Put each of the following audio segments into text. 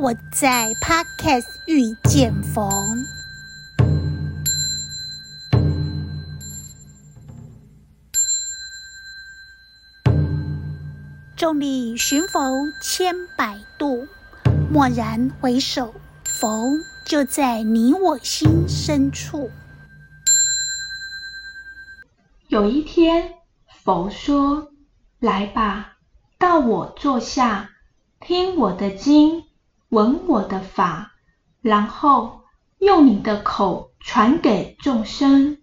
我在 Podcast 遇见佛。众里寻佛千百度，蓦然回首，佛就在你我心深处。有一天，佛说：“来吧，到我座下，听我的经。”闻我的法，然后用你的口传给众生。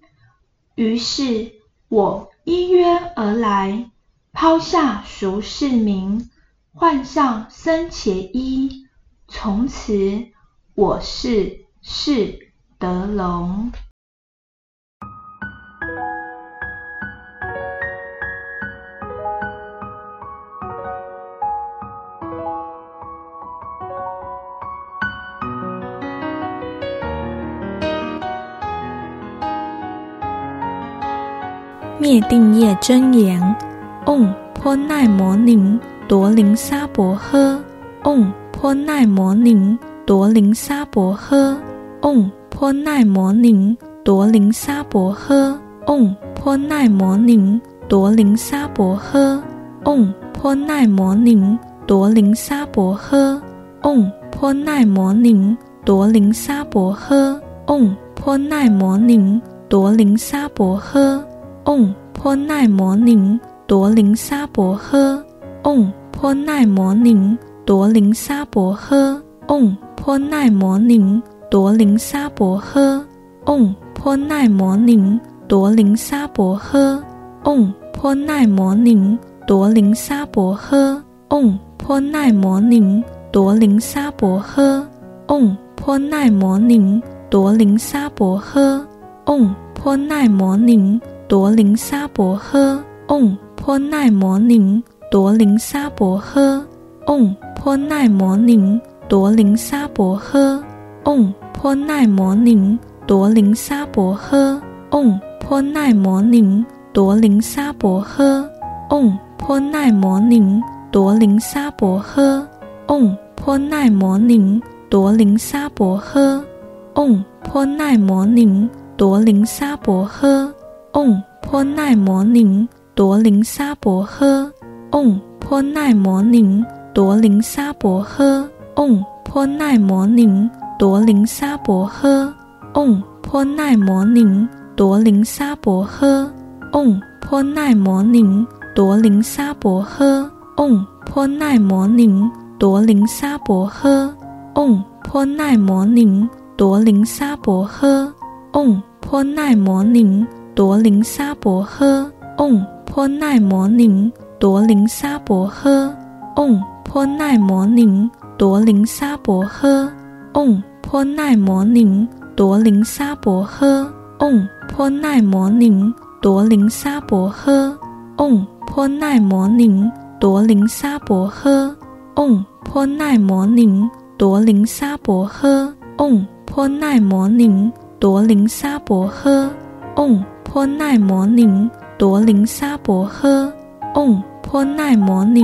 于是，我依约而来，抛下俗世名，换上僧伽衣，从此我是释德隆。灭定业真言：唵，波奈摩尼，夺林沙伯诃。唵，波奈摩尼，夺林沙伯诃。唵，波奈摩尼，夺林沙伯诃。唵，波奈摩尼，夺林沙伯诃。唵，波奈摩尼，夺林沙伯诃。唵，波奈摩尼，夺林沙伯诃。唵，波奈摩尼，夺林沙伯诃。唵，波奈摩尼，夺林沙伯诃。唵，波奈摩尼，夺林沙伯诃。唵，波奈摩尼，夺林沙伯诃。唵，波奈摩尼，夺林沙伯诃。唵，波奈摩尼，夺林沙伯诃。唵，波奈摩尼，夺林沙伯诃。唵，波奈摩尼，夺林沙伯诃。唵，波奈摩尼。夺林沙伯诃，唵，波奈摩尼，夺林沙伯诃，唵，波奈摩尼，夺林沙伯诃，唵，波奈摩尼，夺林沙伯诃，唵，波奈摩尼，夺林沙伯诃，唵，波奈摩尼，夺林沙伯诃，唵，波奈摩尼，夺林沙伯诃，唵，波奈摩尼，夺林沙伯诃。唵，波奈摩尼，夺林沙伯诃。唵，波奈摩尼，夺林沙伯诃。唵，波奈摩尼，夺林沙伯诃。唵，波奈摩尼，夺林沙伯诃。唵，波奈摩尼，夺林沙伯诃。唵，波奈摩尼，夺林沙伯诃。唵，波奈摩尼，夺林沙伯诃。唵，波奈摩尼。夺林沙伯诃，唵，波奈摩宁，夺林沙伯诃，唵，波奈摩宁，夺林沙伯诃，唵，波奈摩宁，夺林沙伯诃，唵，波奈摩宁，夺林沙伯诃，唵，波奈摩宁，夺林沙伯诃，唵，波奈摩宁，夺林沙伯诃，唵，波奈摩宁，夺林沙伯诃，唵。波奈摩尼，夺林沙伯诃。唵，波奈摩尼，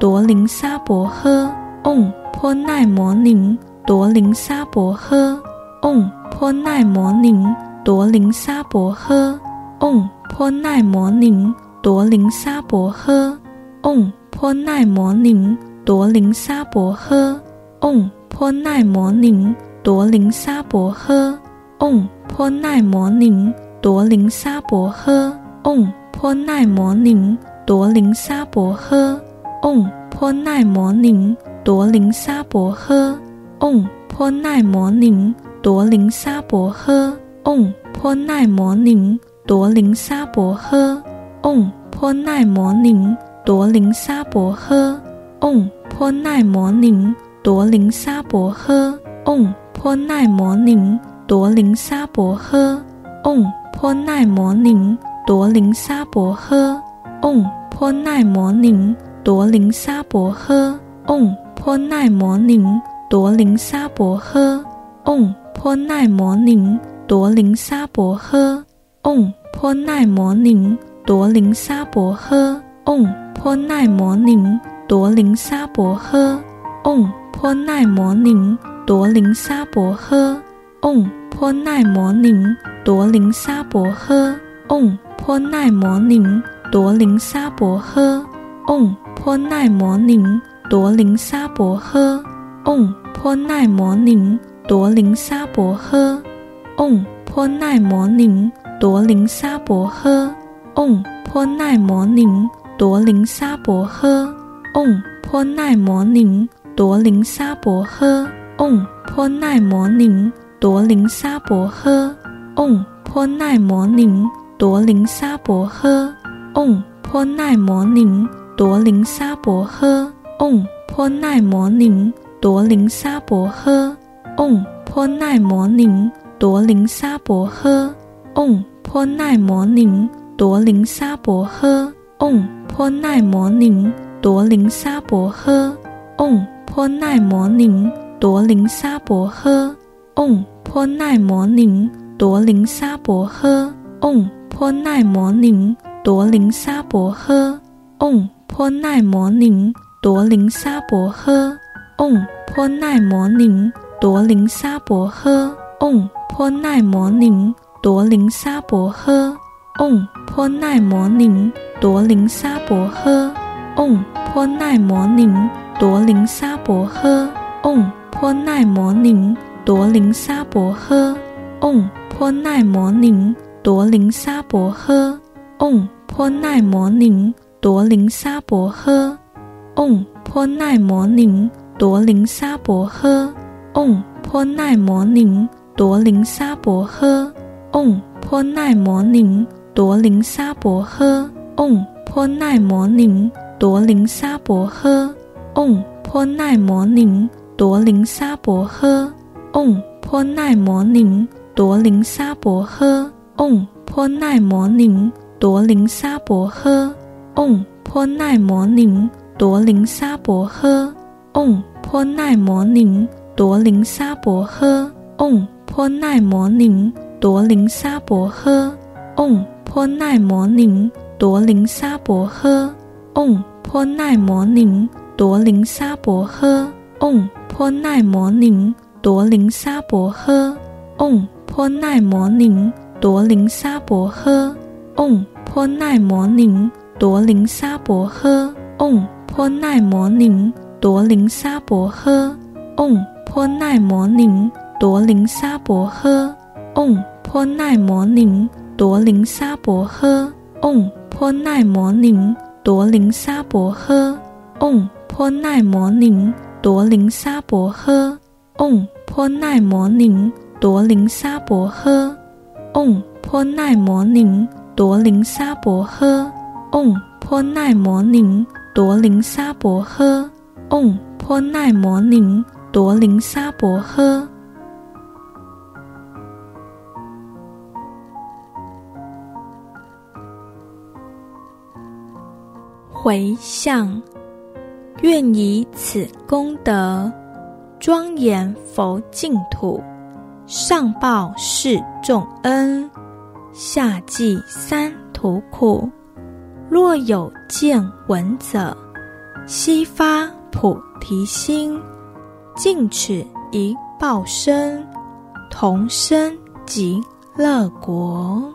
夺林沙伯诃。唵，波奈摩尼，夺林沙伯诃。唵，波奈摩尼，夺林沙伯诃。唵，波奈摩尼，夺林沙伯诃。唵，波奈摩尼，夺林沙伯诃。唵，波奈摩尼，夺林沙伯诃。唵，波奈摩尼。夺林沙伯诃，唵，波奈摩尼，夺林沙伯诃，唵，波奈摩尼，夺林沙伯诃，唵，波奈摩尼，夺林沙伯诃，唵，波奈摩尼，夺林沙伯诃，唵，波奈摩尼，夺林沙伯诃，唵，波奈摩尼，夺林沙伯诃，唵，波奈摩尼，夺林沙伯诃，唵。波奈摩尼，夺林沙伯诃。唵，波奈摩尼，夺林沙伯诃。唵，波奈摩尼，夺林沙伯诃。唵，波奈摩尼，夺林沙伯诃。唵，波奈摩尼，夺林沙伯诃。唵，波奈摩尼，夺林沙伯诃。唵，波奈摩尼朵林沙婆诃，唵波奈摩尼朵林沙婆诃，唵波奈摩尼朵林沙婆诃，唵波奈摩尼朵林沙婆诃，唵波奈摩尼朵林沙婆诃，唵波奈摩尼朵林沙婆诃，唵波奈摩尼朵林沙婆诃，唵波奈摩尼朵林沙婆诃，唵波奈摩尼朵林沙婆诃，唵波奈摩尼朵林沙婆诃，唵波奈摩尼朵林沙婆诃，唵波奈摩尼朵林沙婆诃，唵波奈摩尼朵林沙婆诃，唵波奈摩尼朵林沙婆诃，唵波奈摩尼朵林沙婆诃，唵波奈摩尼朵林沙婆诃，唵波奈摩尼朵林沙婆诃，唵波奈摩尼朵林沙婆诃，唵波奈摩尼朵林沙婆诃。唵波奈摩尼朵林沙婆诃，唵波奈摩尼朵林沙婆诃，唵波奈摩尼朵林沙婆诃，唵波奈摩尼朵林沙婆诃，唵波奈摩尼多林沙伯喝，嗡泼奈摩宁。多林沙伯喝，嗡泼奈摩宁。多林沙伯喝，嗡泼奈摩宁。多林沙伯喝，嗡泼奈摩宁。多林沙伯喝，嗡泼奈摩宁。多林沙伯喝，嗡泼奈摩宁。多林沙伯喝，嗡泼奈摩宁。多林沙伯喝。昂泼奈摩宁，多林沙伯喝。昂泼奈摩宁，多林沙伯喝。昂泼奈摩宁，多林沙伯喝。昂泼奈摩宁，多林沙伯喝。昂泼奈摩宁，多林沙伯喝。昂泼奈摩宁，多林沙伯喝。昂泼奈摩宁，多林沙伯喝。昂泼奈摩宁。柏林沙伯赫，翁泼奈摩宁，柏林沙伯赫，翁泼奈摩宁，柏林沙伯赫，翁泼奈摩宁，柏林沙伯赫，翁泼奈摩宁，柏林沙伯赫，翁泼奈摩宁，柏林沙伯赫，翁泼奈摩宁，柏林沙伯赫，翁泼奈摩宁，柏林沙伯赫，翁。波奈摩尼朵林沙伯诃，嗡波奈摩尼朵林沙伯诃，嗡波奈摩尼朵林沙伯诃。嗡波奈摩尼朵林沙伯诃。回向，愿以此功德，庄严佛净土，上报四重恩，下济三途苦。若有见闻者，悉发。菩提心，尽此一报身，同生极乐国。